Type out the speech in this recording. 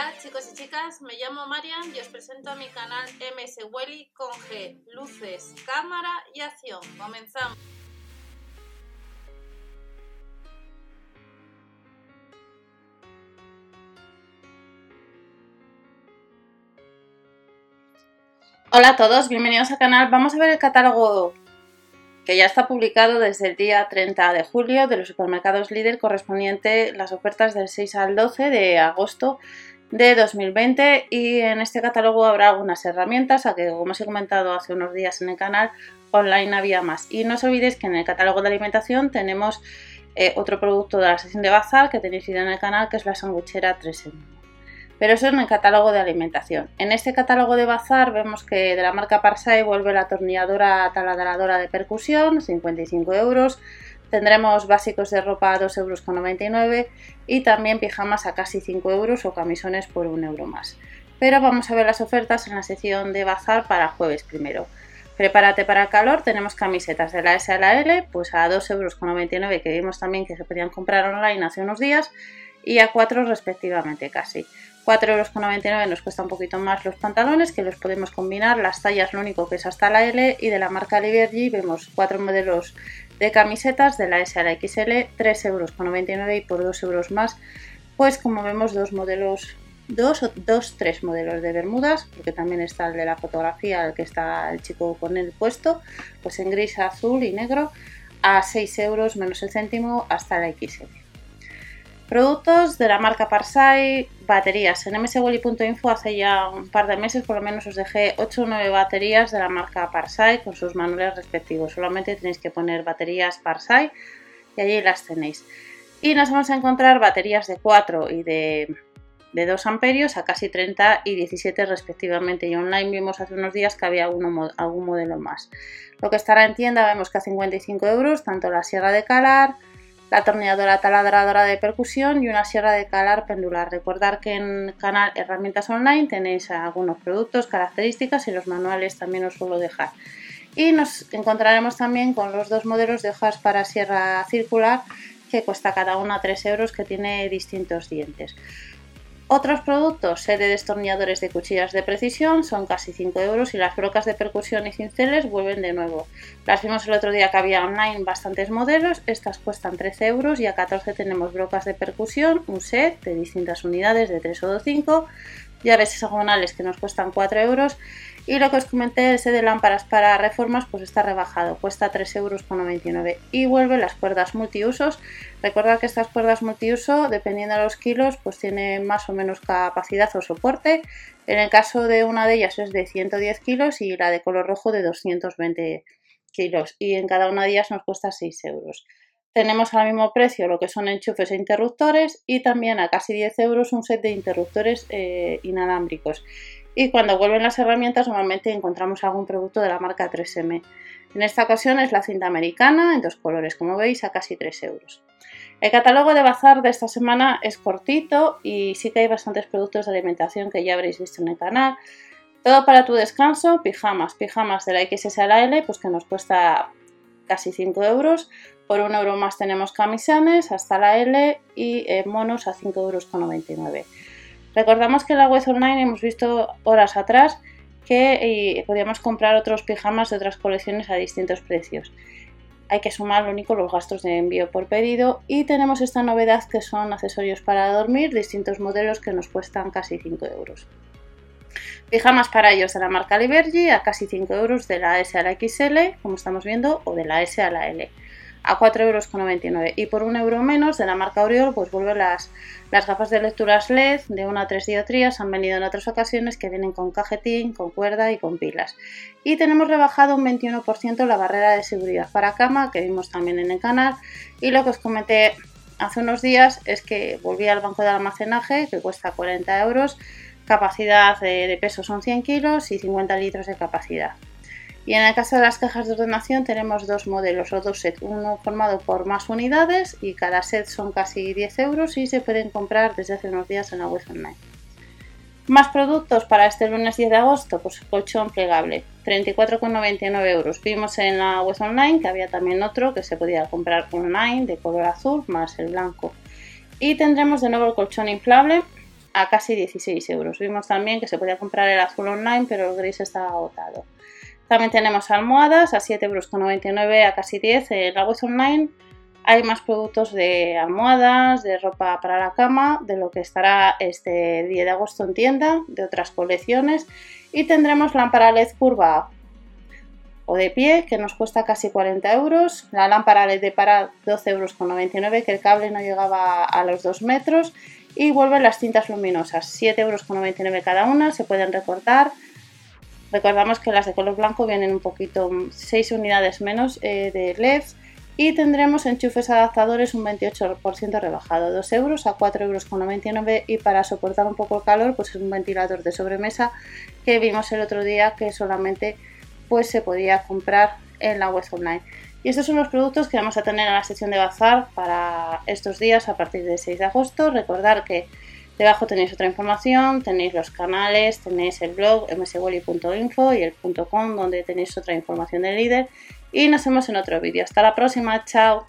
Hola chicos y chicas, me llamo Marian y os presento a mi canal MS Welly con G, luces, cámara y acción. Comenzamos. Hola a todos, bienvenidos al canal. Vamos a ver el catálogo que ya está publicado desde el día 30 de julio de los supermercados líder correspondiente las ofertas del 6 al 12 de agosto de 2020 y en este catálogo habrá algunas herramientas, a que como os he comentado hace unos días en el canal, online había más. Y no os olvidéis que en el catálogo de alimentación tenemos eh, otro producto de la sección de bazar que tenéis en el canal que es la sandwichera 3 en pero eso en el catálogo de alimentación. En este catálogo de bazar vemos que de la marca Parsai vuelve la atornilladora taladradora de percusión, 55 euros. Tendremos básicos de ropa a 2,99 euros y también pijamas a casi 5 euros o camisones por 1 euro más. Pero vamos a ver las ofertas en la sección de bazar para jueves primero. Prepárate para el calor, tenemos camisetas de la S a la L, pues a 2,99 euros que vimos también que se podían comprar online hace unos días y a 4 respectivamente casi. 4,99 euros nos cuesta un poquito más los pantalones que los podemos combinar, las tallas lo único que es hasta la L y de la marca Liberty vemos cuatro modelos de camisetas de la S a la XL, 3,99 euros y por 2 euros más pues como vemos dos modelos, dos o dos, tres modelos de bermudas, porque también está el de la fotografía, el que está el chico con el puesto, pues en gris, azul y negro a 6 euros menos el céntimo hasta la XL. Productos de la marca Parsai, baterías. En mswally.info hace ya un par de meses por lo menos os dejé 8 o 9 baterías de la marca Parsai con sus manuales respectivos. Solamente tenéis que poner baterías Parsai y allí las tenéis. Y nos vamos a encontrar baterías de 4 y de, 2 amperios a casi 30 y 17 respectivamente. Y online vimos hace unos días que había algún modelo más. Lo que estará en tienda vemos que a 55 euros, tanto la sierra de calar, la atornilladora taladradora de percusión y una sierra de calar pendular. Recordar que en canal Herramientas Online tenéis algunos productos, características y los manuales también os suelo dejar. Y nos encontraremos también con los dos modelos de hojas para sierra circular que cuesta cada una 3 euros que tiene distintos dientes. Otros productos, set de destornilladores de cuchillas de precisión, son casi 5 euros y las brocas de percusión y cinceles vuelven de nuevo. Las vimos el otro día que había online bastantes modelos, estas cuestan 13 euros y a 14 tenemos brocas de percusión, un set de distintas unidades de 3 o 5, llaves hexagonales que nos cuestan 4 euros y lo que os comenté, ese de lámparas para reformas, pues está rebajado, cuesta 3,99 euros. Y vuelve las cuerdas multiusos. Recordad que estas cuerdas multiuso, dependiendo de los kilos, pues tiene más o menos capacidad o soporte. En el caso de una de ellas es de 110 kilos y la de color rojo de 220 kilos. Y en cada una de ellas nos cuesta 6 euros. Tenemos al mismo precio lo que son enchufes e interruptores y también a casi 10 euros un set de interruptores eh, inalámbricos y cuando vuelven las herramientas normalmente encontramos algún producto de la marca 3M. En esta ocasión es la cinta americana en dos colores, como veis, a casi 3 euros. El catálogo de bazar de esta semana es cortito y sí que hay bastantes productos de alimentación que ya habréis visto en el canal. Todo para tu descanso, pijamas, pijamas de la XS a la L, pues que nos cuesta casi 5 euros. Por un euro más tenemos camisones hasta la L y eh, monos a 5,99 euros. Recordamos que en la web online hemos visto horas atrás que eh, podíamos comprar otros pijamas de otras colecciones a distintos precios. Hay que sumar lo único los gastos de envío por pedido y tenemos esta novedad que son accesorios para dormir, distintos modelos que nos cuestan casi 5 euros. Pijamas para ellos de la marca Liberty a casi 5 euros de la S a la XL, como estamos viendo, o de la S a la L a 4,99 euros. Y por un euro menos de la marca Oriol, pues vuelven las, las gafas de lecturas LED de 1 a 3 dioptrías. Han venido en otras ocasiones que vienen con cajetín, con cuerda y con pilas. Y tenemos rebajado un 21% la barrera de seguridad para cama, que vimos también en el canal. Y lo que os comenté hace unos días es que volví al banco de almacenaje, que cuesta 40 euros. Capacidad de, peso son 100 kilos y 50 litros de capacidad. Y en el caso de las cajas de ordenación tenemos dos modelos o dos sets, uno formado por más unidades y cada set son casi 10 euros y se pueden comprar desde hace unos días en la web online. Más productos para este lunes 10 de agosto, pues colchón plegable, 34,99 euros. Vimos en la web online que había también otro que se podía comprar online de color azul más el blanco. Y tendremos de nuevo el colchón inflable a casi 16 euros. Vimos también que se podía comprar el azul online, pero el gris estaba agotado. También tenemos almohadas a 7,99 euros a casi 10 en la web online. Hay más productos de almohadas, de ropa para la cama, de lo que estará este 10 de agosto en tienda, de otras colecciones. Y tendremos lámpara LED curva o de pie, que nos cuesta casi 40 euros. La lámpara LED de para 12,99 euros, que el cable no llegaba a los 2 metros. Y vuelven las cintas luminosas, 7,99 euros cada una, se pueden recortar. Recordamos que las de color blanco vienen un poquito, 6 unidades menos eh, de LEDs. Y tendremos enchufes adaptadores un 28% rebajado, 2 euros a 4,99 euros. Y para soportar un poco el calor, pues es un ventilador de sobremesa que vimos el otro día que solamente pues se podía comprar en la web online. Y estos son los productos que vamos a tener en la sesión de bazar para estos días a partir del 6 de agosto. Recordar que debajo tenéis otra información, tenéis los canales, tenéis el blog mswally.info y el .com donde tenéis otra información del líder. Y nos vemos en otro vídeo. Hasta la próxima, chao.